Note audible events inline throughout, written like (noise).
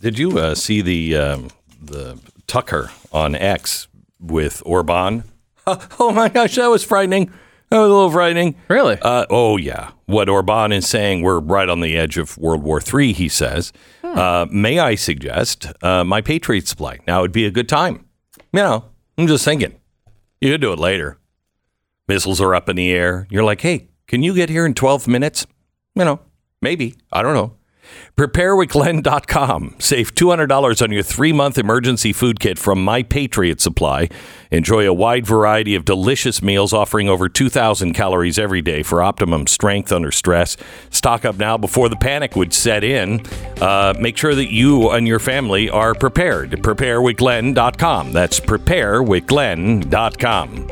Did you uh, see the um, the Tucker on X with Orban? (laughs) oh my gosh, that was frightening. That was a little frightening. Really? Uh, oh yeah. What Orban is saying, we're right on the edge of World War III. He says. Uh, may I suggest uh, my Patriot supply? Now would be a good time. You know, I'm just thinking. You could do it later. Missiles are up in the air. You're like, hey, can you get here in 12 minutes? You know, maybe. I don't know. PrepareWithGlenn.com. Save $200 on your three month emergency food kit from My Patriot Supply. Enjoy a wide variety of delicious meals offering over 2,000 calories every day for optimum strength under stress. Stock up now before the panic would set in. Uh, make sure that you and your family are prepared. PrepareWithGlenn.com. That's PrepareWithGlenn.com.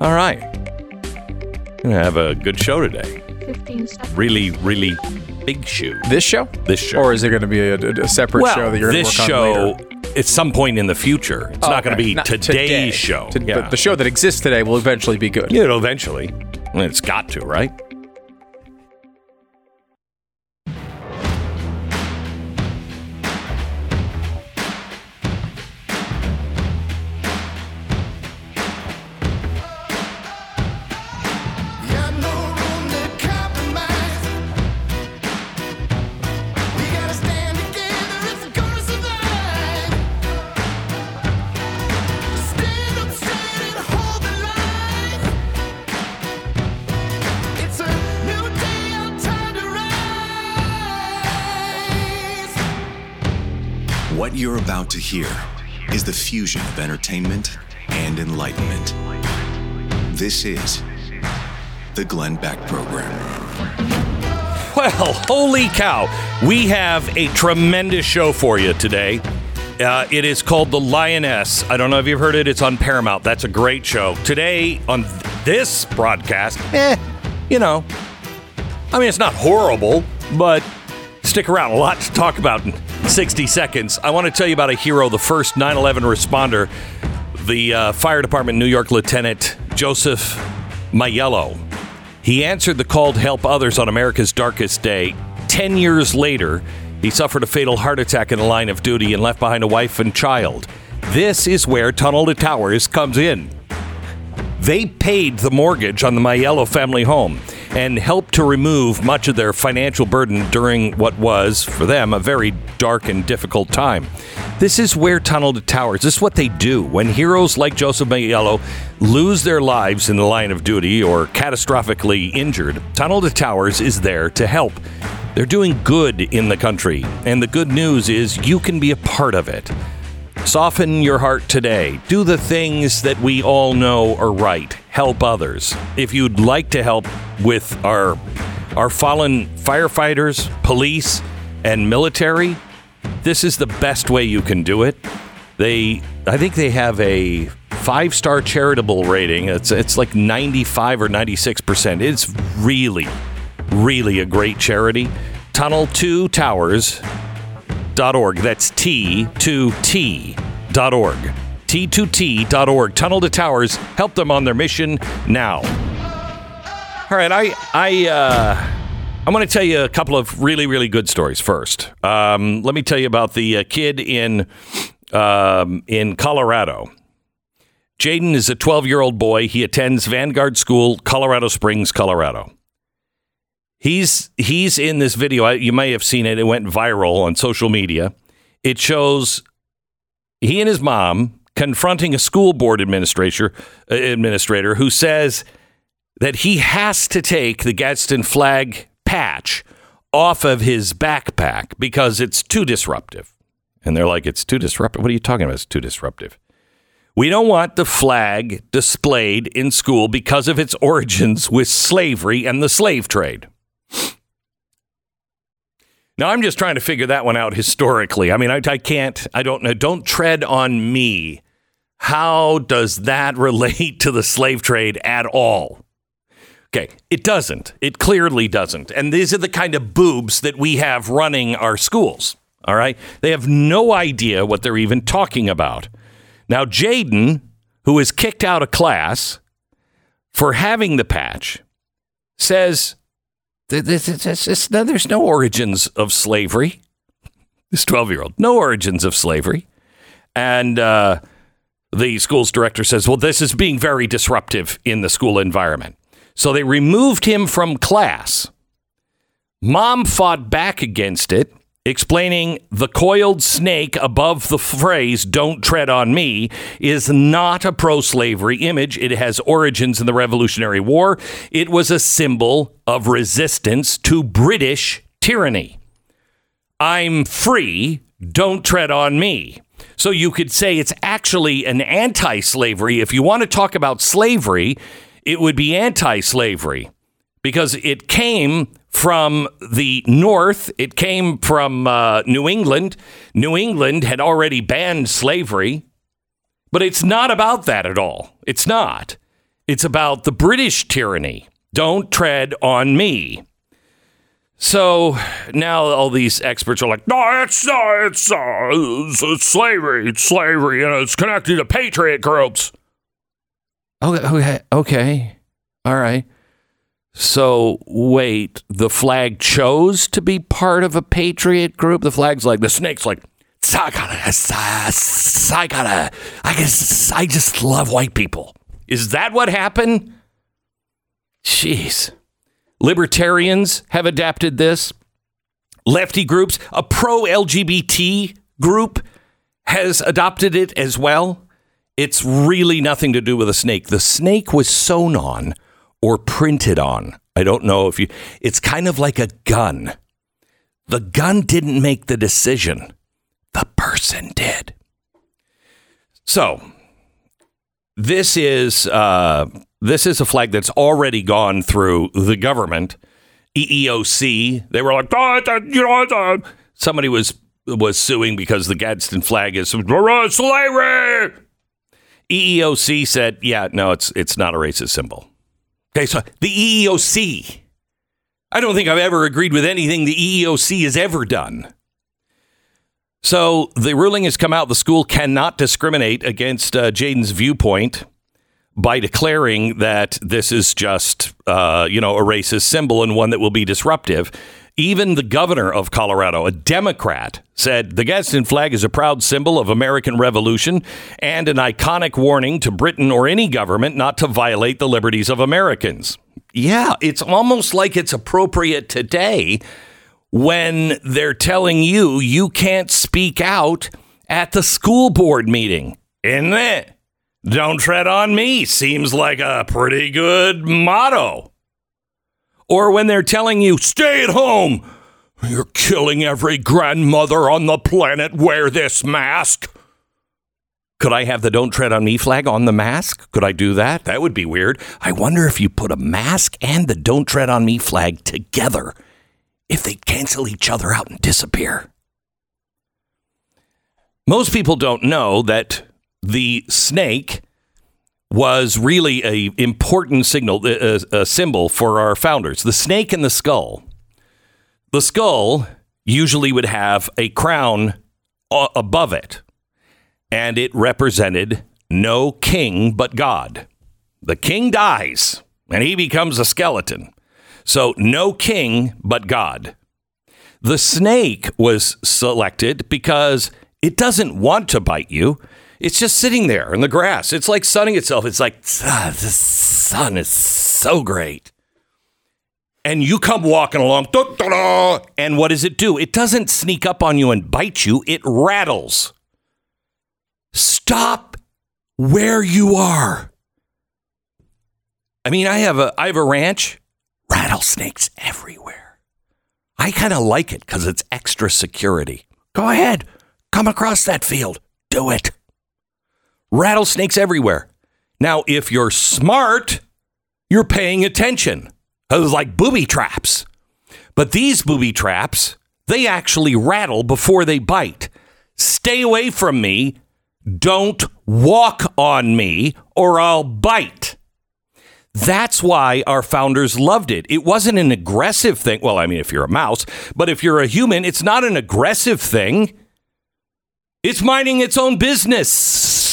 All right. Gonna have a good show today. 15 seconds. Really, really big show. This show? This show. Or is it going to be a, a- separate well, show that you're going to this work on show later? at some point in the future. It's Oh, not going to be Not today's today. show. To- yeah. But the show that exists today will eventually be good. It'll eventually. Well, It's got to, right? About to hear is the fusion of entertainment and enlightenment. This is the Glenn Beck Program. Well, holy cow. We have a tremendous show for you today. Uh, it is called The Lioness. I don't know if you've heard it. It's on Paramount. That's a great show. Today, on this broadcast, eh, you know, I mean, it's not horrible, but stick around. A lot to talk about 60 seconds. I want to tell you about a hero, the first 9 11 responder, the uh, fire department New York Lieutenant Joseph Mayello. He answered the call to help others on America's darkest day. Ten years later, he suffered a fatal heart attack in the line of duty and left behind a wife and child. This is where Tunnel to Towers comes in. They paid the mortgage on the Mayello family home and helped to remove much of their financial burden during what was, for them, a very dark and difficult time. This is where Tunnel to Towers, this is what they do. When heroes like Joseph Mayello lose their lives in the line of duty or catastrophically injured, Tunnel to Towers is there to help. They're doing good in the country, and the good news is you can be a part of it. Soften your heart today. Do the things that we all know are right. Help others. If you'd like to help with our our fallen firefighters, police, and military, this is the best way you can do it. They I think they have a five-star charitable rating. It's it's like 95 or 96%. It's really really a great charity. Tunnel 2 Towers T2T.org. That's T2T.org. T2T.org. Tunnel to Towers. Help them on their mission now. All right, I I uh, I'm going to tell you a couple of really really good stories first. Um, let me tell you about the uh, kid in um, in Colorado. Jaden is a 12 year old boy. He attends Vanguard School, Colorado Springs, Colorado. He's he's in this video. You may have seen it. It went viral on social media. It shows he and his mom confronting a school board administrator uh, administrator who says that he has to take the Gadsden flag patch off of his backpack because it's too disruptive. And they're like, "It's too disruptive." What are you talking about? It's too disruptive. We don't want the flag displayed in school because of its origins with slavery and the slave trade. Now I'm just trying to figure that one out historically. I mean, I, I can't. I don't know. Don't tread on me. How does that (laughs) relate to the slave trade at all? Okay, it doesn't. It clearly doesn't. And these are the kind of boobs that we have running our schools. All right, they have no idea what they're even talking about. Now, Jaden, who is kicked out of class for having the patch, says there's no origins of slavery. This 12 year old, no origins of slavery. And uh, the school's director says, well, this is being very disruptive in the school environment. So they removed him from class. Mom fought back against it, explaining the coiled snake above the phrase, don't tread on me, is not a pro slavery image. It has origins in the Revolutionary War. It was a symbol of resistance to British tyranny. I'm free, don't tread on me. So you could say it's actually an anti slavery. If you want to talk about slavery, it would be anti slavery because it came from the North. It came from uh, New England. New England had already banned slavery, but it's not about that at all. It's not. It's about the British tyranny. Don't tread on me. So now all these experts are like, no, it's uh, it's, uh, it's, it's slavery, it's slavery, and it's connected to patriot groups. Okay, okay, okay, all right. So wait, the flag chose to be part of a patriot group. The flag's like the snake's like, I gotta, I gotta, I guess I just love white people. Is that what happened? Jeez. Libertarians have adapted this. Lefty groups, a pro LGBT group has adopted it as well. It's really nothing to do with a snake. The snake was sewn on or printed on. I don't know if you, it's kind of like a gun. The gun didn't make the decision, the person did. So, this is uh, this is a flag that's already gone through the government, EEOC. They were like, "Ah, that- you know, uh," somebody was was suing because the Gadsden flag is "Uh, slavery. EEOC said, "Yeah, no, it's it's not a racist symbol." Okay, so the EEOC. I don't think I've ever agreed with anything the EEOC has ever done. So the ruling has come out. The school cannot discriminate against uh, Jaden's viewpoint by declaring that this is just, uh, you know, a racist symbol and one that will be disruptive. Even the governor of Colorado, a Democrat, said the Gadsden flag is a proud symbol of American Revolution and an iconic warning to Britain or any government not to violate the liberties of Americans. Yeah, it's almost like it's appropriate today when they're telling you you can't speak out at the school board meeting. Isn't it? Don't tread on me seems like a pretty good motto. Or when they're telling you, stay at home. You're killing every grandmother on the planet. Wear this mask. Could I have the don't tread on me flag on the mask? Could I do that? That would be weird. I wonder if you put a mask and the don't tread on me flag together, if they cancel each other out and disappear. Most people don't know that the snake was really a important signal, a, a symbol for our founders. The snake and the skull. The skull usually would have a crown a- above it, and it represented no king but God. The king dies, and he becomes a skeleton. So, no king but God. The snake was selected because it doesn't want to bite you. It's just sitting there in the grass. It's like sunning itself. It's like, ah, the sun is so great. And you come walking along, and what does it do? It doesn't sneak up on you and bite you, it rattles. Stop where you are. I mean, I have a I have a ranch, rattlesnakes everywhere. I kind of like it because it's extra security. Go ahead, come across that field, do it. Rattlesnakes everywhere. Now, if you're smart, you're paying attention. Those like booby traps. But these booby traps, they actually rattle before they bite. Stay away from me. Don't walk on me or I'll bite. That's why our founders loved it. It wasn't an aggressive thing. Well, I mean, if you're a mouse, but if you're a human, it's not an aggressive thing. It's minding its own business.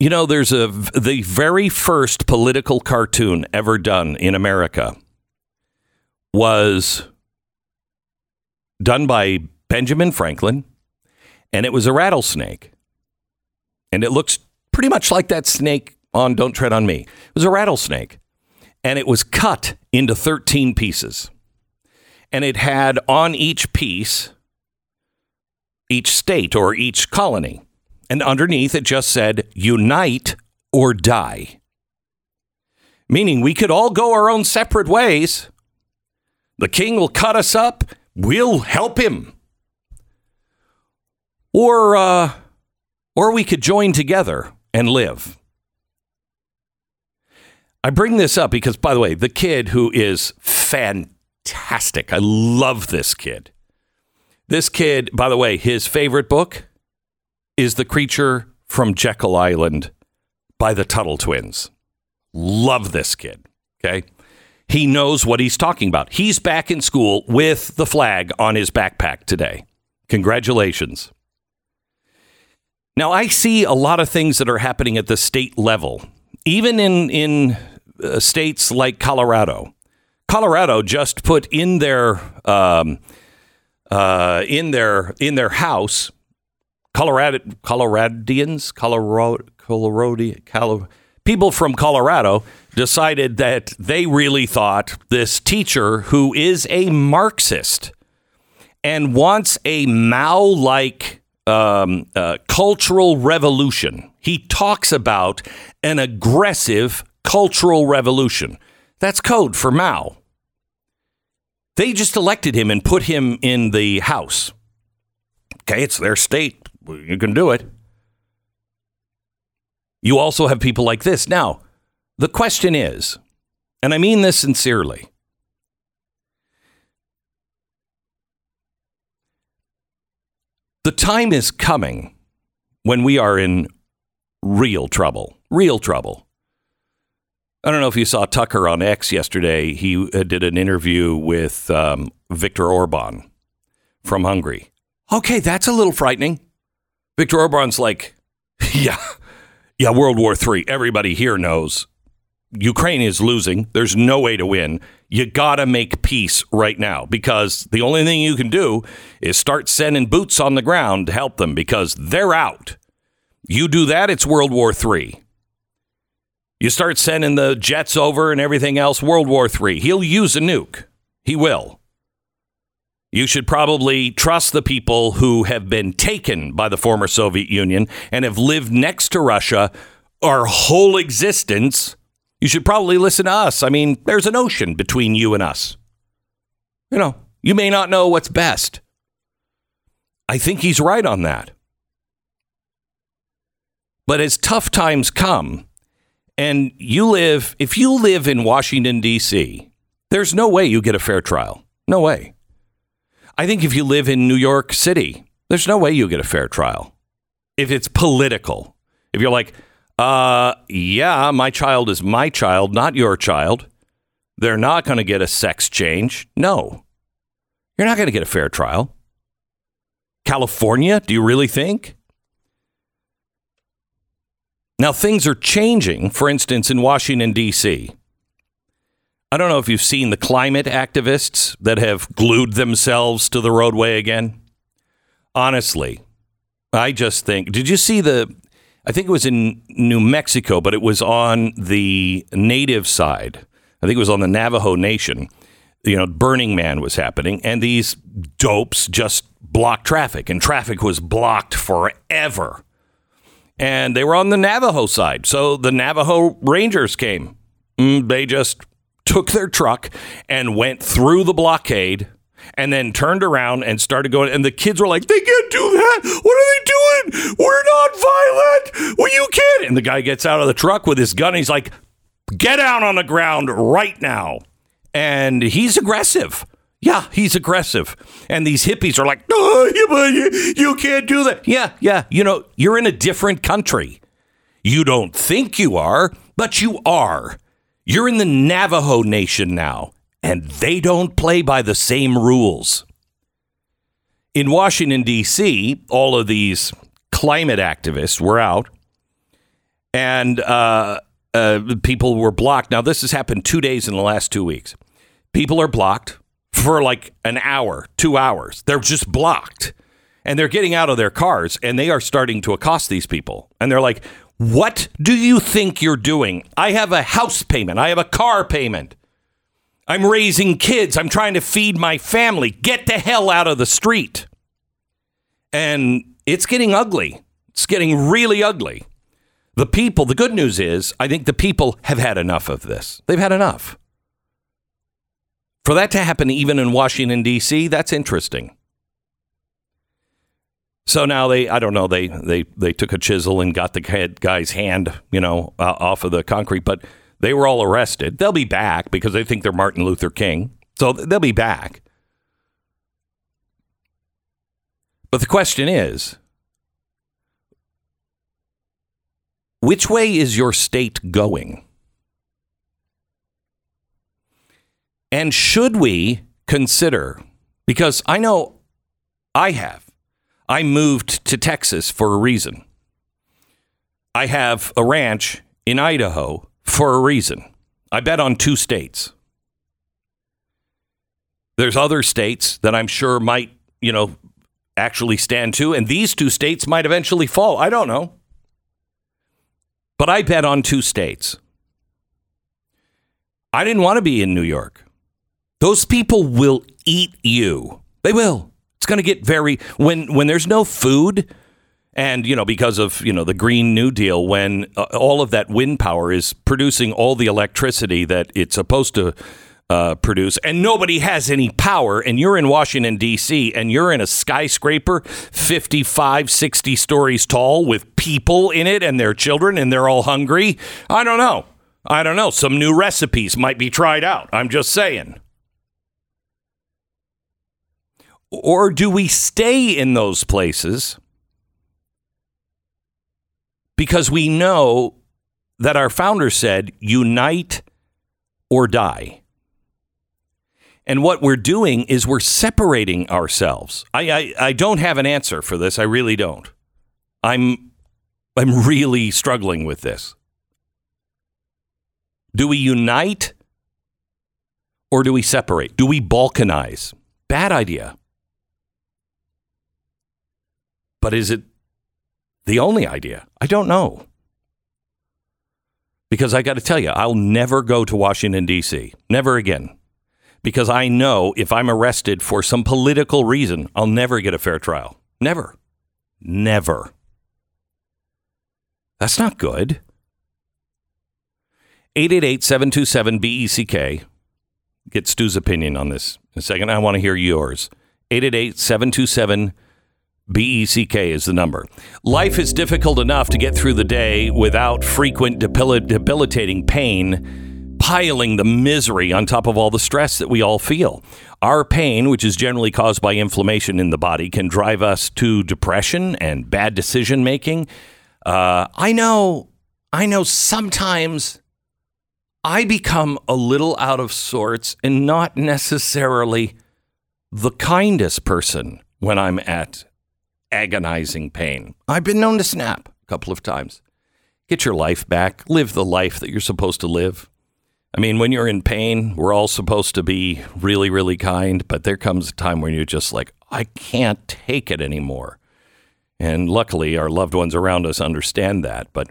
You know, there's a the very first political cartoon ever done in America was done by Benjamin Franklin, and it was a rattlesnake. And it looks pretty much like that snake on Don't Tread on Me. It was a rattlesnake, and it was cut into 13 pieces. And it had on each piece, each state or each colony. And underneath it just said, unite or die. Meaning we could all go our own separate ways. The king will cut us up. We'll help him. Or, uh, or we could join together and live. I bring this up because, by the way, the kid who is fantastic. I love this kid. This kid, by the way, his favorite book is The Creature from Jekyll Island by the Tuttle Twins. Love this kid. Okay. He knows what he's talking about. He's back in school with the flag on his backpack today. Congratulations. Now, I see a lot of things that are happening at the state level, even in, in uh, states like Colorado. Colorado just put in their um, uh, in their in their house, Colorado Coloradians, Colorado Colorado, people from Colorado decided that they really thought this teacher who is a Marxist and wants a Mao like um, uh, cultural revolution. He talks about an aggressive cultural revolution. That's code for Mao. They just elected him and put him in the House. Okay, it's their state. You can do it. You also have people like this. Now, the question is, and I mean this sincerely, the time is coming when we are in real trouble. Real trouble. I don't know if you saw Tucker on X yesterday. He uh, did an interview with um, Viktor Orban from Hungary. Okay, that's a little frightening. Viktor Orban's like, (laughs) yeah, yeah, World War III. Everybody here knows Ukraine is losing. There's no way to win. You got to make peace right now because the only thing you can do is start sending boots on the ground to help them because they're out. You do that, it's World War III. You start sending the jets over and everything else, World War III. He'll use a nuke. He will. You should probably trust the people who have been taken by the former Soviet Union and have lived next to Russia our whole existence. You should probably listen to us. I mean, there's an ocean between you and us. You know, you may not know what's best. I think he's right on that. But as tough times come, and you live, if you live in Washington, D.C., there's no way you get a fair trial. No way. I think if you live in New York City, there's no way you get a fair trial. If it's political, if you're like, uh, yeah, my child is my child, not your child, they're not going to get a sex change. No, you're not going to get a fair trial. California, do you really think? Now, things are changing, for instance, in Washington, D.C. I don't know if you've seen the climate activists that have glued themselves to the roadway again. Honestly, I just think, did you see the, I think it was in New Mexico, but it was on the native side. I think it was on the Navajo Nation. You know, Burning Man was happening, and these dopes just blocked traffic, and traffic was blocked forever and they were on the Navajo side. So the Navajo Rangers came. Mm, they just took their truck and went through the blockade and then turned around and started going. And the kids were like, they can't do that. What are they doing? We're not violent. Well, you can't. And the guy gets out of the truck with his gun. he's like, get down on the ground right now. And he's aggressive. Yeah, he's aggressive. And these hippies are like, oh, (laughs) you, you can't do that. Yeah, yeah. You know, you're in a different country. You don't think you are, but you are. You're in the Navajo Nation now, and they don't play by the same rules. In Washington, D.C., all of these climate activists were out, and uh, uh, people were blocked. Now, this has happened two days in the last two weeks. People are blocked for like an hour, two hours. They're just blocked. And they're getting out of their cars and they are starting to accost these people. And they're like, What do you think you're doing? I have a house payment, I have a car payment. I'm raising kids, I'm trying to feed my family. Get the hell out of the street. And it's getting ugly. It's getting really ugly. The people, the good news is, I think the people have had enough of this. They've had enough. For that to happen even in Washington, D.C., that's interesting. So now they, I don't know, they, they, they took a chisel and got the guy's hand, you know, uh, off of the concrete, but they were all arrested. They'll be back because they think they're Martin Luther King. So they'll be back. But the question is which way is your state going? And should we consider, because I know I have, I moved to Texas for a reason. I have a ranch in Idaho for a reason. I bet on two states. There's other states that I'm sure might, you know, actually stand to, and these two states might eventually fall. I don't know. But I bet on two states. I didn't want to be in New York. Those people will eat you. They will. Going to get very when when there's no food and you know because of you know the green new deal when uh, all of that wind power is producing all the electricity that it's supposed to uh, produce and nobody has any power and you're in Washington DC and you're in a skyscraper 55 60 stories tall with people in it and their children and they're all hungry. I don't know. I don't know. Some new recipes might be tried out. I'm just saying or do we stay in those places because we know that our founder said, unite or die? And what we're doing is we're separating ourselves. I, I, I don't have an answer for this. I really don't. I'm, I'm really struggling with this. Do we unite or do we separate? Do we balkanize? Bad idea. But is it the only idea? I don't know. Because I got to tell you, I'll never go to Washington, D.C. Never again. Because I know if I'm arrested for some political reason, I'll never get a fair trial. Never. Never. That's not good. 888 727 BECK. Get Stu's opinion on this in a second. I want to hear yours. 888 727 BECK is the number. Life is difficult enough to get through the day without frequent debil- debilitating pain piling the misery on top of all the stress that we all feel. Our pain, which is generally caused by inflammation in the body, can drive us to depression and bad decision making. Uh, I know, I know sometimes I become a little out of sorts and not necessarily the kindest person when I'm at agonizing pain. I've been known to snap a couple of times. Get your life back. Live the life that you're supposed to live. I mean, when you're in pain, we're all supposed to be really, really kind, but there comes a time when you're just like, I can't take it anymore. And luckily, our loved ones around us understand that. But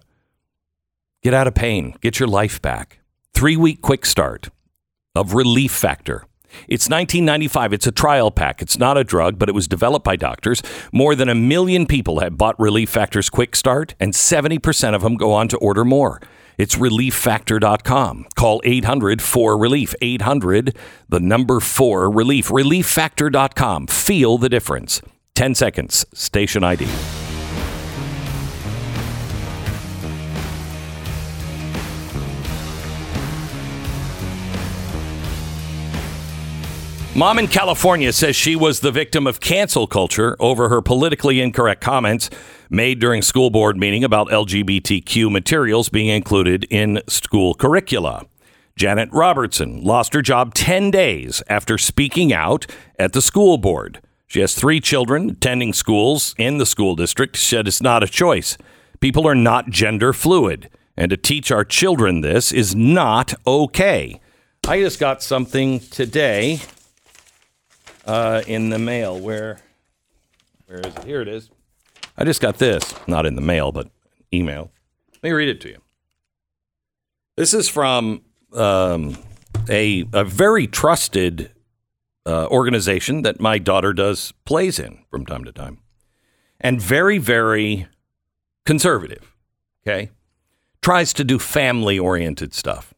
get out of pain, get your life back. Three week quick start of Relief Factor. It's 1995. It's a trial pack. It's not a drug, but it was developed by doctors. More than a million people have bought Relief Factor's Quick Start, and 70% of them go on to order more. It's relieffactor.com. Call 800 4 Relief. 800, the number 4 Relief. Relieffactor.com. Feel the difference. 10 seconds. Station ID. Mom in California says she was the victim of cancel culture over her politically incorrect comments made during school board meeting about LGBTQ materials being included in school curricula. Janet Robertson lost her job 10 days after speaking out at the school board. She has three children attending schools in the school district. Said it's not a choice. People are not gender fluid. And to teach our children this is not okay. I just got something today uh, in the mail. Where, where is it? Here it is. I just got this, not in the mail, but email. Let me read it to you. This is from um, a, a very trusted uh, organization that my daughter does plays in from time to time, and very, very conservative. Okay, tries to do family oriented stuff.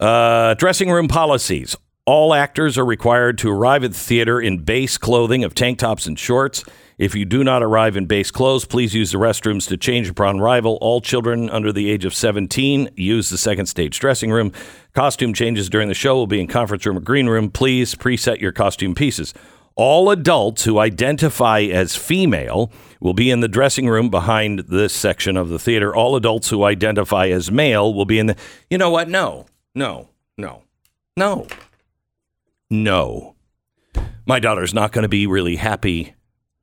Uh, dressing room policies. All actors are required to arrive at the theater in base clothing of tank tops and shorts. If you do not arrive in base clothes, please use the restrooms to change upon arrival. All children under the age of 17 use the second stage dressing room. Costume changes during the show will be in conference room or green room. Please preset your costume pieces. All adults who identify as female will be in the dressing room behind this section of the theater. All adults who identify as male will be in the. You know what? No, no, no, no, no. My daughter's not going to be really happy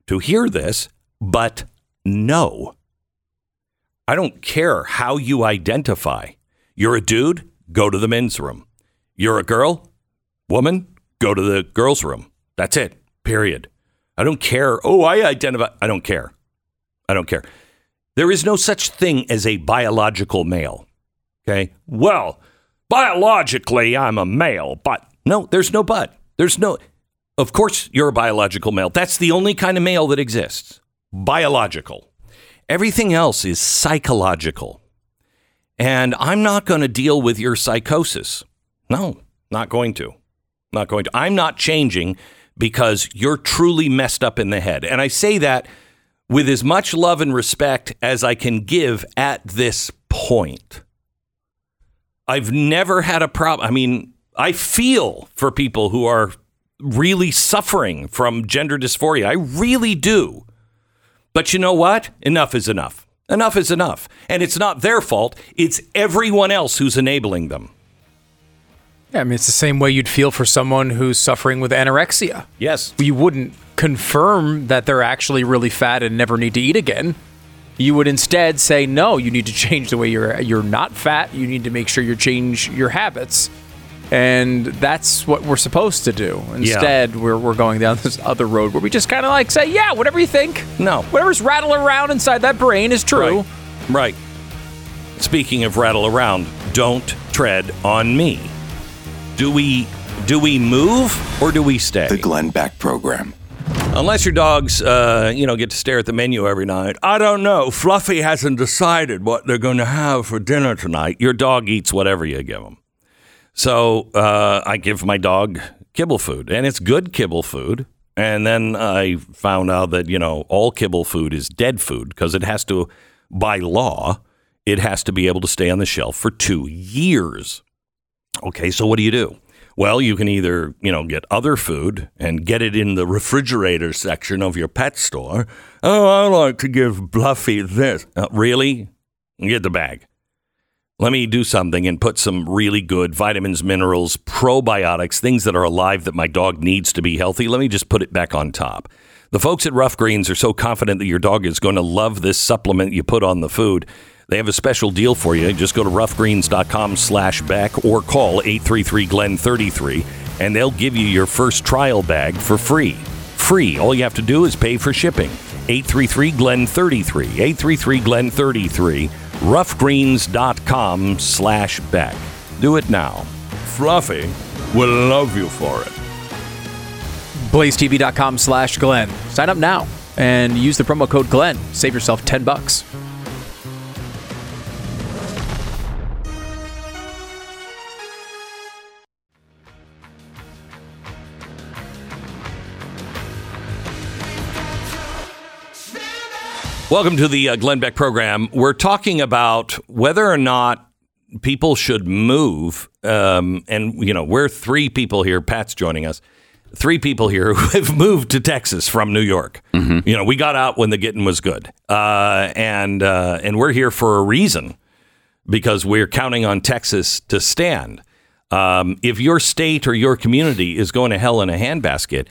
to hear this, but no. I don't care how you identify. You're a dude, go to the men's room. You're a girl, woman, go to the girls' room. That's it. Period. I don't care. Oh, I identify. I don't care. I don't care. There is no such thing as a biological male. Okay. Well, biologically, I'm a male, but no, there's no but. There's no. Of course, you're a biological male. That's the only kind of male that exists. Biological. Everything else is psychological. And I'm not going to deal with your psychosis. No, not going to. Not going to. I'm not changing because you're truly messed up in the head. And I say that with as much love and respect as I can give at this point. I've never had a problem. I mean, I feel for people who are really suffering from gender dysphoria. I really do. But you know what? Enough is enough. Enough is enough. And it's not their fault, it's everyone else who's enabling them. Yeah, I mean, it's the same way you'd feel for someone who's suffering with anorexia. Yes. You wouldn't confirm that they're actually really fat and never need to eat again. You would instead say, no, you need to change the way you're you're not fat. You need to make sure you change your habits. And that's what we're supposed to do. Instead, we're, we're going down this other road where we just kind of like say, yeah, whatever you think. No. Whatever's rattling around inside that brain is true. Right. Right. Speaking of rattle around, don't tread on me. Do we do we move or do we stay? The Glenn Beck Program. Unless your dogs, uh, you know, get to stare at the menu every night. I don't know. Fluffy hasn't decided what they're going to have for dinner tonight. Your dog eats whatever you give him. So uh, I give my dog kibble food, and it's good kibble food. And then I found out that you know all kibble food is dead food because it has to, by law, it has to be able to stay on the shelf for two years. Okay, so what do you do? Well, you can either, you know, get other food and get it in the refrigerator section of your pet store. Oh, I like to give Fluffy this. Uh, really? Get the bag. Let me do something and put some really good vitamins, minerals, probiotics, things that are alive that my dog needs to be healthy. Let me just put it back on top. The folks at Rough Greens are so confident that your dog is going to love this supplement you put on the food. They have a special deal for you. Just go to roughgreens.com slash Beck or call 833-GLEN-33 and they'll give you your first trial bag for free. Free. All you have to do is pay for shipping. 833-GLEN-33. 833-GLEN-33. roughgreens.com slash Beck. Do it now. Fluffy will love you for it. blazetv.com slash Glenn. Sign up now and use the promo code Glenn. Save yourself 10 bucks. Welcome to the uh, Glenn Beck program. We're talking about whether or not people should move. Um, and, you know, we're three people here. Pat's joining us. Three people here who (laughs) have moved to Texas from New York. You know, we got out when the getting was good. Uh, and, uh, and we're here for a reason because we're counting on Texas to stand. Um, if your state or your community is going to hell in a handbasket,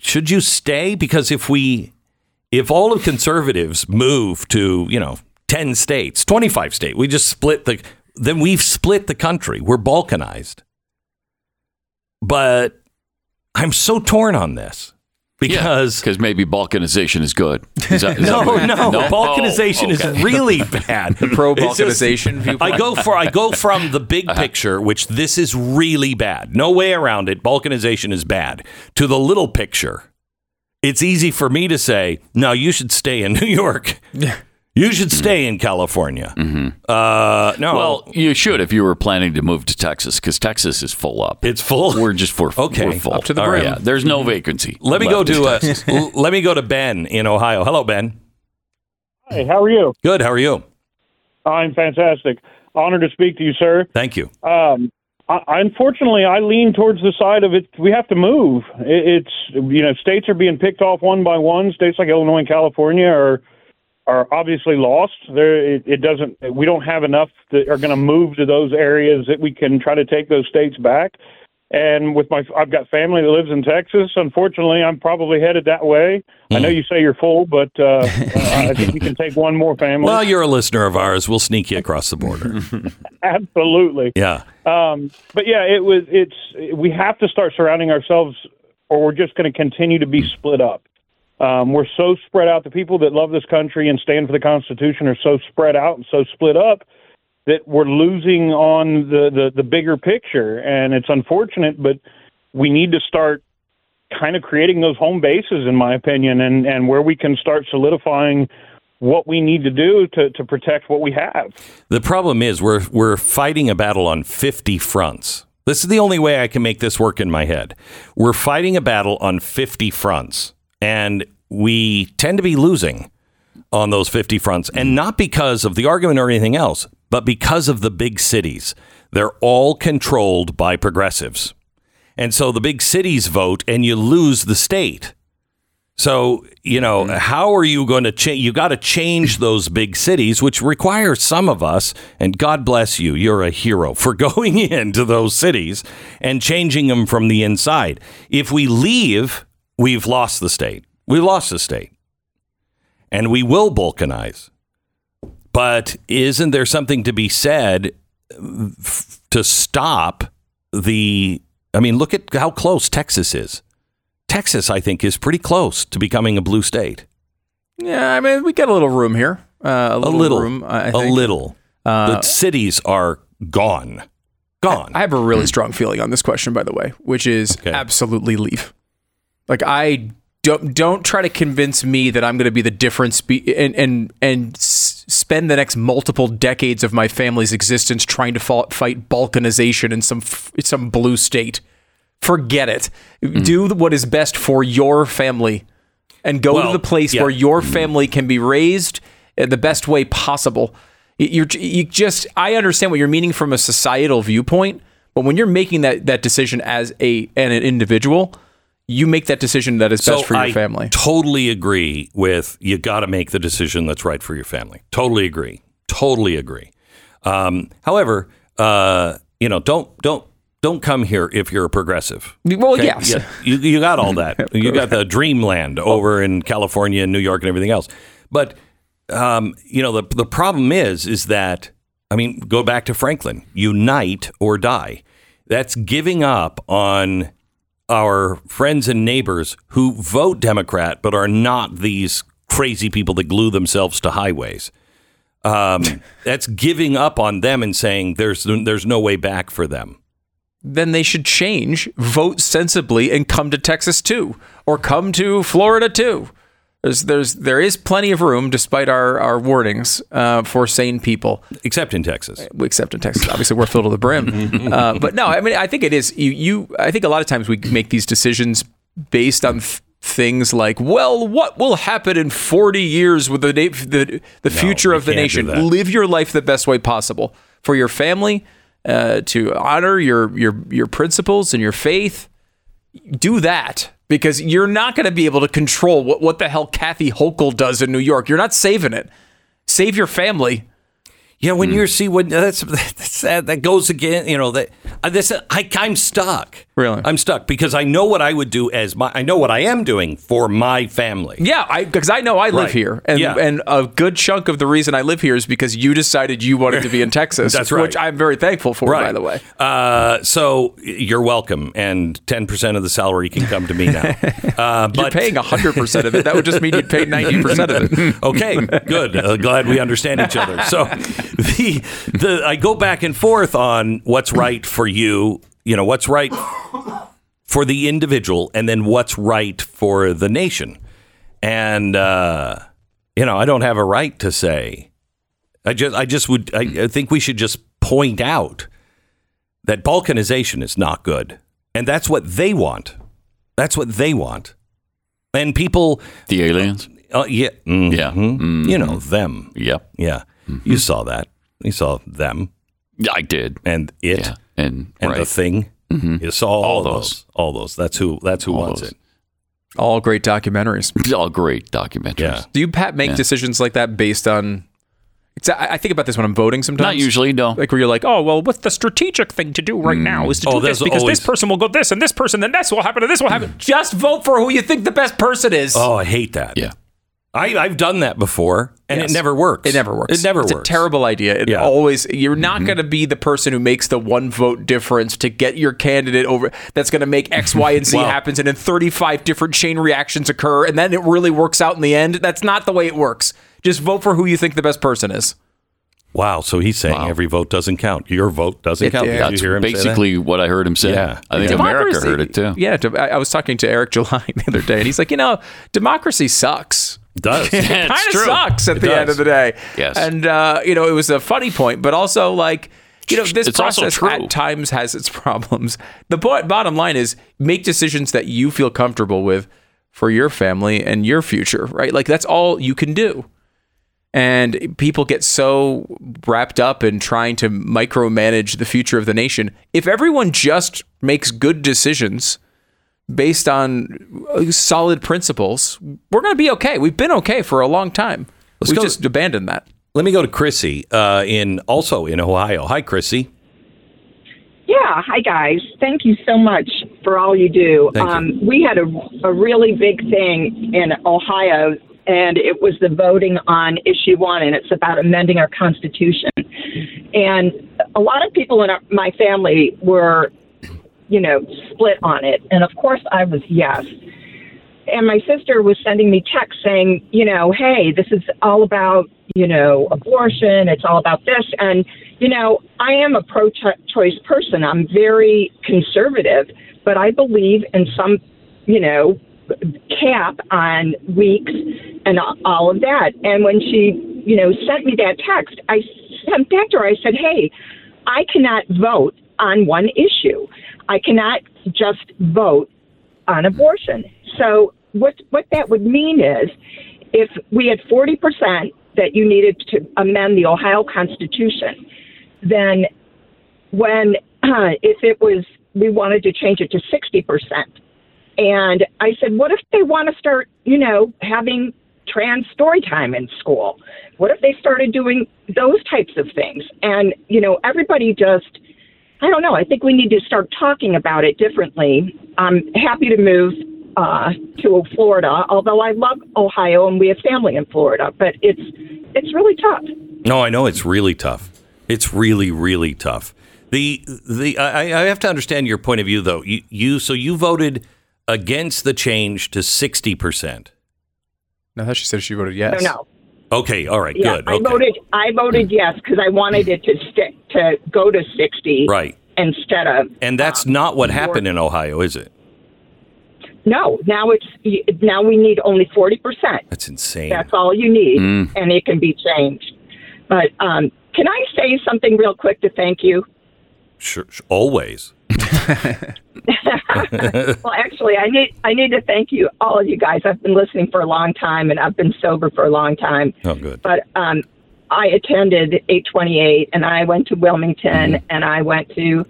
should you stay? Because if we if all of conservatives move to, you know, 10 states, 25 states, we just split the, then we've split the country. We're balkanized. But I'm so torn on this because because maybe balkanization is good. Is that- is (laughs) no, that what- no, balkanization Oh, okay. is really (laughs) bad. pro balkanization viewpoint. I go for I go from the big Uh-huh. picture, which this is really bad. No way around it. Balkanization is bad. To the little picture, it's easy for me to say, no, you should stay in (laughs) New York. You should stay in California. Uh, no, Mm-hmm. Well, you should if you were planning to move to Texas because Texas is full up. it's full. We're just for (laughs) Okay. We're full Up to the All brim. Yeah, there's no vacancy. let me go to uh, (laughs) let me go to Ben in Ohio. Hello, Ben. Hey, how are you? Good. How are you? I'm fantastic. Honored to speak to you, sir. Thank you. Um, I, unfortunately, I lean towards the side of it. We have to move. It, it's you know, states are being picked off one by one. States like Illinois and California are are obviously lost. There, it, it doesn't. We don't have enough that are going to move to those areas that we can try to take those states back. And with my, I've got family that lives in Texas. Unfortunately, I'm probably headed that way. I know you say you're full, but uh, I think you can take one more family. Well, you're a listener of ours. We'll sneak you across the border. (laughs) Absolutely. Yeah. Um, but yeah, it was. It's we have to start surrounding ourselves, or we're just going to continue to be split up. Um, we're so spread out. The people that love this country and stand for the Constitution are so spread out and so split up that we're losing on the, the, the bigger picture. And it's unfortunate, but we need to start kind of creating those home bases, in my opinion, and, and where we can start solidifying what we need to do to, to protect what we have. The problem is we're we're fighting a battle on 50 fronts. This is the only way I can make this work in my head. We're fighting a battle on 50 fronts and we tend to be losing on those 50 fronts and not because of the argument or anything else, but because of the big cities. They're all controlled by progressives. And so the big cities vote and you lose the state. So, you know, mm-hmm. how are you going to change? You got to change those big cities, which requires some of us, and God bless you, you're a hero (laughs) for going into those cities and changing them from the inside. If we leave, we've lost the state. We lost the state. And we will balkanize. But isn't there something to be said f- to stop the. I mean, look at how close Texas is. Texas, I think, is pretty close to becoming a blue state. Yeah, I mean, we got a little room here. Uh, a A little, little, room. I I a little. the cities are gone, gone. I have a really strong feeling on this question, by the way, which is Okay. absolutely leave. Like I don't don't try to convince me that I'm going to be the difference be, and and and s- spend the next multiple decades of my family's existence trying to fight balkanization in some f- some blue state. Forget it. Mm-hmm. Do what is best for your family, and go Well, to the place yeah. where your mm-hmm. family can be raised in the best way possible. You're you just I understand what you're meaning from a societal viewpoint, but when you're making that that decision as a an individual, you make that decision that is best for your I family. Totally agree with you. Got to make the decision that's right for your family. Totally agree. Totally agree. Um, however, uh, you know, don't don't don't come here if you're a progressive. Well, Okay? yes. Yeah, you, you got all that. (laughs) you got the dreamland over in California and New York and everything else. But um, you know, the the problem is is that I mean, go back to Franklin. Unite or die. That's giving up on our friends and neighbors who vote Democrat but are not these crazy people that glue themselves to highways. Um, (laughs) that's giving up on them and saying there's there's no way back for them. Then they should change, vote sensibly, and come to Texas too, or come to Florida too. There's there's there is plenty of room, despite our our warnings, uh, for sane people. Except in Texas. except in Texas. Obviously, we're filled to the brim. (laughs) Uh, but no, I mean, I think it is. You, you, I think a lot of times we make these decisions based on th- things like, well, what will happen in 40 years with the na- the, the future we of the nation? Live your life the best way possible for your family, uh, to honor your your your principles and your faith. Do that because you're not going to be able to control what, what the hell Kathy Hochul does in New York. You're not saving it. Save your family. Yeah, when you're see when (laughs) that's, that's that, that goes again. You know that uh, this I, I'm stuck. Really? I'm stuck because I know what I would do as my I know what I am doing for my family. Yeah, I because I know I live Right. here, and Yeah. and a good chunk of the reason I live here is because you decided you wanted to be in (laughs) Texas. That's right. which I'm very thankful for, by the way. Uh, so you're welcome, and ten percent of the salary can come to me now. (laughs) Uh, You're but paying hundred percent of it. That would just mean you'd pay ninety percent of it. okay, good. Uh, glad we understand each other. So (laughs) the the I go back and forth on what's right for you. You know what's right for the individual, and then what's right for the nation. And uh, you know, I don't have a right to say. I just I just would I, I think we should just point out that balkanization is not good, and that's what they want. That's what they want. And people, The aliens? uh, yeah, mhm. Yeah. Mm, you know them. Yep. Yeah, you saw that. You saw them Yeah, I did. and it Yeah. And, and right. the thing. Mm-hmm. You saw all, All those. those. All those. That's who. That's who All wants those. it. All great documentaries. (laughs) all great documentaries. Yeah. Do you Pat make Yeah. decisions like that based on? I I think about this when I'm voting sometimes. Not usually, no. Like where you're like, oh well, what's the strategic thing to do right mm. now is to Oh, do this because always- this person will go this and this person then this will happen and this will happen. Mm. Just vote for who you think the best person is. Oh, I hate that. Yeah. I, I've done that before, and Yes. it never works. It never works. It never it's works. a terrible idea. It Yeah. Mm-hmm. always you're not going to be the person who makes the one vote difference to get your candidate over. That's going to make X, Y, and Z (laughs) Well- happens, and then 35 different chain reactions occur, and then it really works out in the end. That's not the way it works. Just vote for who you think the best person is. Wow. So he's saying Wow. every vote doesn't count. Your vote doesn't It- count. yeah. Did you That's hear him say that? basically what I heard him say. Yeah. I think Yeah. America heard it too. Yeah, I I was talking to Eric July (laughs) the other day, and he's like, you know, democracy sucks. It does. (laughs) Yeah, kind of sucks at It the end of the day. Yes. And, uh, you know, it was a funny point, but also like, you know, this It's process at times has its (laughs) problems. The bo- bottom line is make decisions that you feel comfortable with for your family and your future, right? Like that's all you can do. And people get so wrapped up in trying to micromanage the future of the nation. If everyone just makes good decisions based on solid principles, we're going to be okay. We've been okay for a long time. Let's We've go- just abandoned that. Let me go to Chrissy uh, in also in Ohio. Hi, Chrissy. Yeah, hi guys. Thank you so much for all you do. Thank you. um, We had a, a really big thing in Ohio, and it was the voting on issue one, and it's about amending our constitution. And a lot of people in our, my family were, you know, split on it, and of course I was yes. And my sister was sending me texts saying, you know, hey, this is all about, you know, abortion. It's all about this. And, you know, I am a pro choice person. I'm very conservative, but I believe in some, you know, cap on weeks and all of that. And when she, you know, sent me that text, I sent back to her, I said, hey, I cannot vote on one issue. I cannot just vote on abortion. So what what that would mean is if we had 40% that you needed to amend the Ohio Constitution, then when uh, (clears throat) if it was we wanted to change it to 60%. And I said, what if they want to start, you know, having trans story time in school? What if they started doing those types of things? And, you know, everybody just I don't know. I think we need to start talking about it differently. I'm happy to move uh, to Florida, although I love Ohio and we have family in Florida, but it's it's really tough. No, I know it's really tough. It's really, really tough. The the I, I have to understand your point of view though. You, you so you voted against the change to sixty percent. No, I thought she said she voted yes. No, no. Okay, all right, Yeah, good. I okay. voted. I voted yes because I wanted it to stick to go to sixty, right, Instead of and that's um, not what happened in Ohio, is it? no. Now it's now we need only forty percent. That's insane. That's all you need, Mm. and it can be changed. But um, can I say something real quick to thank you? Sure, sure, always. (laughs) well, actually, I need I need to thank you, all of you guys. I've been listening for a long time, and I've been sober for a long time. Oh, good. But um, I attended 828, and I went to Wilmington, and I went to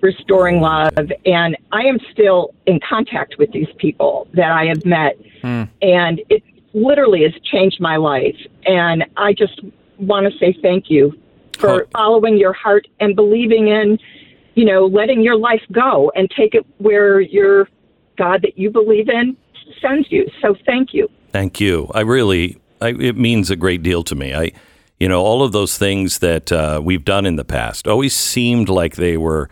Restoring Love, and I am still in contact with these people that I have met, and it literally has changed my life. And I just want to say thank you for Oh. following your heart and believing in, you know, letting your life go and take it where your God that you believe in sends you. So thank you. Thank you. I really, I, it means a great deal to me. I, you know, all of those things that uh, we've done in the past always seemed like they were,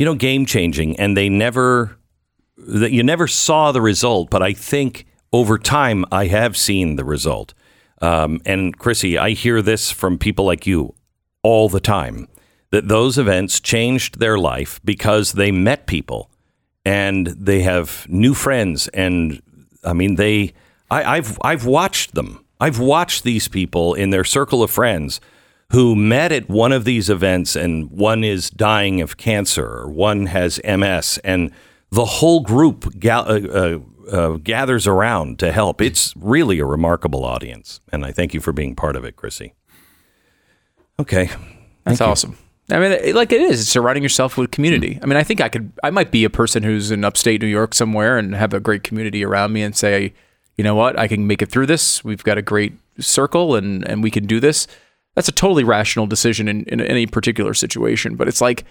you know, game changing, and they never, that you never saw the result. But I think over time, I have seen the result. Um, and Chrissy, I hear this from people like you all the time that those events changed their life because they met people and they have new friends and I mean they I, I've I've watched them. I've watched these people in their circle of friends who met at one of these events and one is dying of cancer or one has MS and the whole group ga- uh, uh, uh, gathers around to help. It's really a remarkable audience, and I thank you for being part of it, Chrissy. Okay, That's awesome. I mean, it- like it is, it's surrounding yourself with community. Mm-hmm. I mean, I think I could, I might be a person who's in upstate New York somewhere and have a great community around me and say, you know what, I can make it through this. We've got a great circle and, and we can do this. That's a totally rational decision in, in any particular situation. But it's like,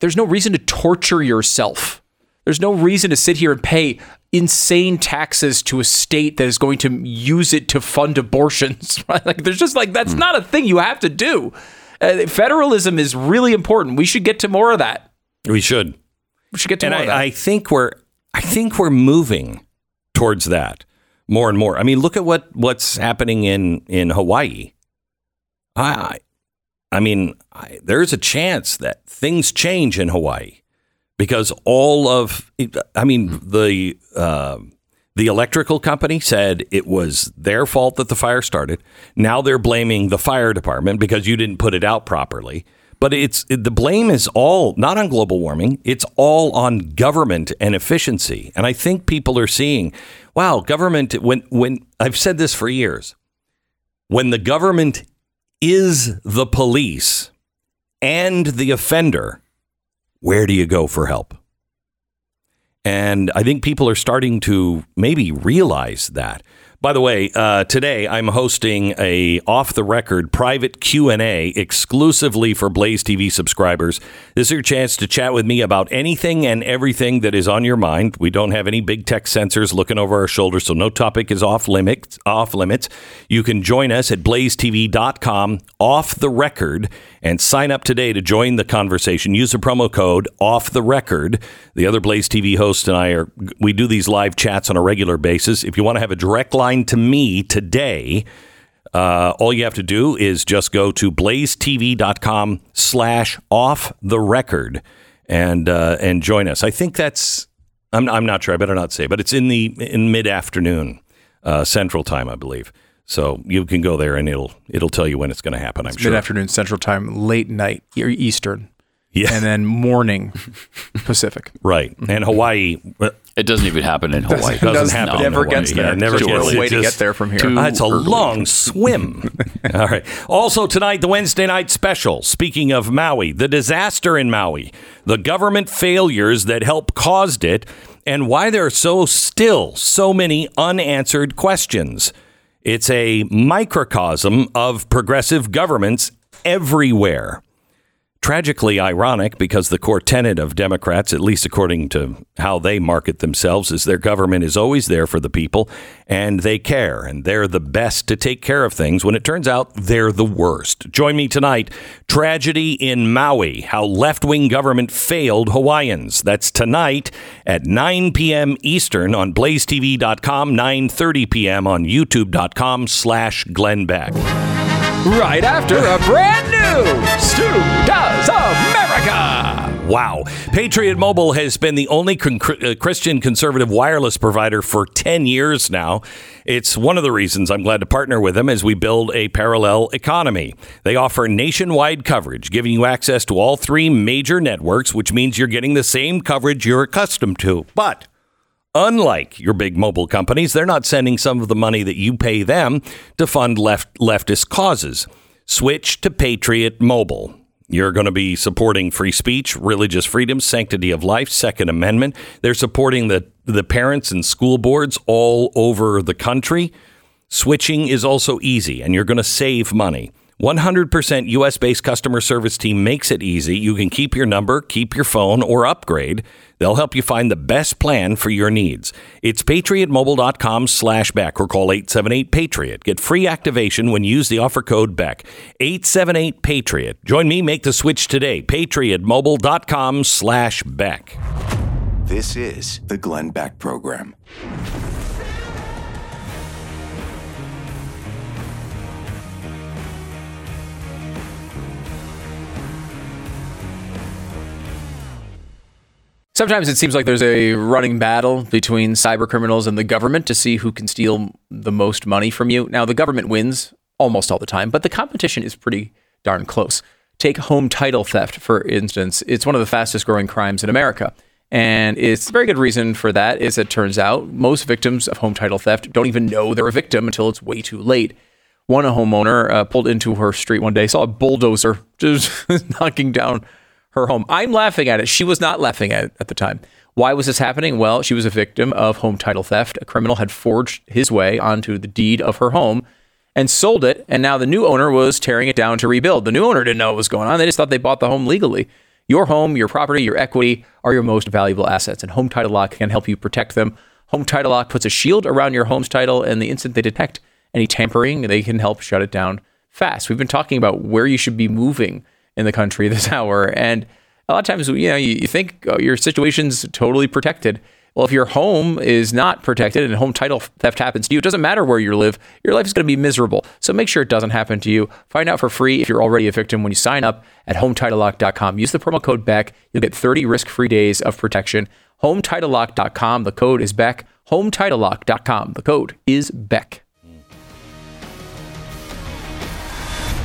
there's no reason to torture yourself. There's no reason to sit here and pay insane taxes to a state that is going to use it to fund abortions. (laughs) Right? Like, there's just like, that's mm. not a thing you have to do. Uh, federalism is really important. We should get to more of that. we should. We should get to and more of that. I, I think we're I think we're moving towards that more and more. I mean, look at what what's happening in in Hawaii. I I mean, I, there's a chance that things change in Hawaii because all of I mean the uh, the electrical company said it was their fault that the fire started. Now they're blaming the fire department because you didn't put it out properly. But it's the blame is all not on global warming. It's all on government and efficiency. And I think people are seeing, wow, government when when I've said this for years. When the government is the police and the offender, where do you go for help? And I think people are starting to maybe realize that. By the way, uh, today I'm hosting a off-the-record private Q&A exclusively for Blaze TV subscribers. This is your chance to chat with me about anything and everything that is on your mind. We don't have any big tech censors looking over our shoulders, so no topic is off limits. Off limits. You can join us at blazetv.com off the record and sign up today to join the conversation. Use the promo code off the record. The other Blaze TV host and I are we do these live chats on a regular basis. If you want to have a direct line to me today, uh, all you have to do is just go to blazetv.com slash off the record and uh, and join us. I think that's I'm I'm not sure. I better not say, but it's in the in mid afternoon uh, Central Time, I believe. So you can go there and it'll it'll tell you when it's going to happen. I'm sure. Mid afternoon Central Time, late night Eastern, Yeah. and then morning (laughs) Pacific. Right. And Hawaii uh, It doesn't even happen in (laughs) Hawaii. doesn't Doesn't- happen. in never Hawaii. gets there. Yeah, never There's gets no it way to get there from here. Too Ah, it's a early. long swim. (laughs) All right. Also tonight, the Wednesday night special. Speaking of Maui, the disaster in Maui, the government failures that helped caused it, and why there are so still so many unanswered questions. It's a microcosm of progressive governments everywhere. Tragically ironic because the core tenet of Democrats, at least according to how they market themselves, is their government is always there for the people and they care and they're the best to take care of things when it turns out they're the worst. Join me tonight. Tragedy in Maui How Left Wing Government Failed Hawaiians. That's tonight at 9 p.m. Eastern on blazetv.com, 9.30 p.m. on youtube.com slash Glenn Beck. Right after a brand new Stu Does America. Wow. Patriot Mobile has been the only con- uh, Christian conservative wireless provider for 10 years now. It's one of the reasons I'm glad to partner with them as we build a parallel economy. They offer nationwide coverage, giving you access to all three major networks, which means you're getting the same coverage you're accustomed to. But Unlike your big mobile companies, they're not sending some of the money that you pay them to fund left leftist causes. Switch to Patriot Mobile. You're going to be supporting free speech, religious freedom, sanctity of life, Second Amendment. They're supporting the, the parents and school boards all over the country. Switching is also easy, and you're going to save money. 100% US based customer service team makes it easy. You can keep your number, keep your phone, or upgrade. They'll help you find the best plan for your needs. It's patriotmobile.com slash Beck or call 878 Patriot. Get free activation when you use the offer code Beck. 878 Patriot. Join me, make the switch today. Patriotmobile.com slash Beck. This is the Glenn Beck Program. Sometimes it seems like there's a running battle between cyber criminals and the government to see who can steal the most money from you. Now, the government wins almost all the time, but the competition is pretty darn close. Take home title theft, for instance. It's one of the fastest growing crimes in America. And it's a very good reason for that is it turns out most victims of home title theft don't even know they're a victim until it's way too late. One homeowner uh, pulled into her street one day, saw a bulldozer (laughs) just knocking down her home. I'm laughing at it. She was not laughing at it at the time. Why was this happening? Well, she was a victim of home title theft. A criminal had forged his way onto the deed of her home and sold it. And now the new owner was tearing it down to rebuild. The new owner didn't know what was going on. They just thought they bought the home legally. Your home, your property, your equity are your most valuable assets, and Home Title Lock can help you protect them. Home Title Lock puts a shield around your home's title, and the instant they detect any tampering, they can help shut it down fast. We've been talking about where you should be moving in the country (laughs) this hour, and a lot of times, you know, you, think oh, your situation's totally protected. Well, if your home is not protected and home title theft happens to you, it doesn't matter where you live, your life is going to be miserable. So make sure it doesn't happen to you. Find out for free if you're already a victim when you sign up at HometitleLock.com. Use the promo code BECK. You'll get 30 risk-free days of protection. HometitleLock.com. The code is BECK. HometitleLock.com. The code is BECK.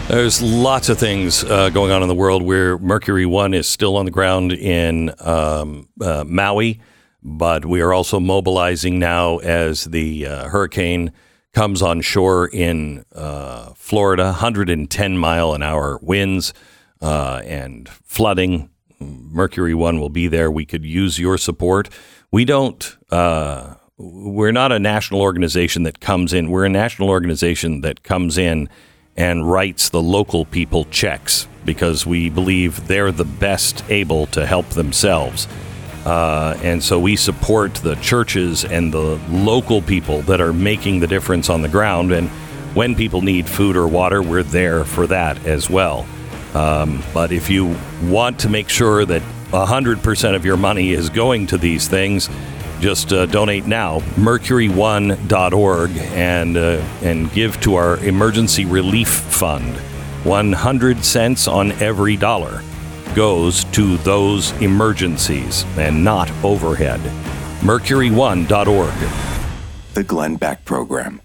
There's lots of things uh, going on in the world where Mercury One is still on the ground in um, uh, Maui, but we are also mobilizing now as the uh, hurricane comes on shore in uh, Florida. 110 mile an hour winds uh, and flooding. Mercury One will be there. We could use your support. We don't. Uh, we're not a national organization that comes in. We're a national organization that comes in and writes the local people checks because we believe they're the best able to help themselves. Uh, and so we support the churches and the local people that are making the difference on the ground. And when people need food or water, we're there for that as well. Um, but if you want to make sure that 100% of your money is going to these things, just uh, donate now, mercury1.org, and, uh, and give to our emergency relief fund. 100 cents on every dollar goes to those emergencies and not overhead. Mercury1.org. The Glenn Beck Program.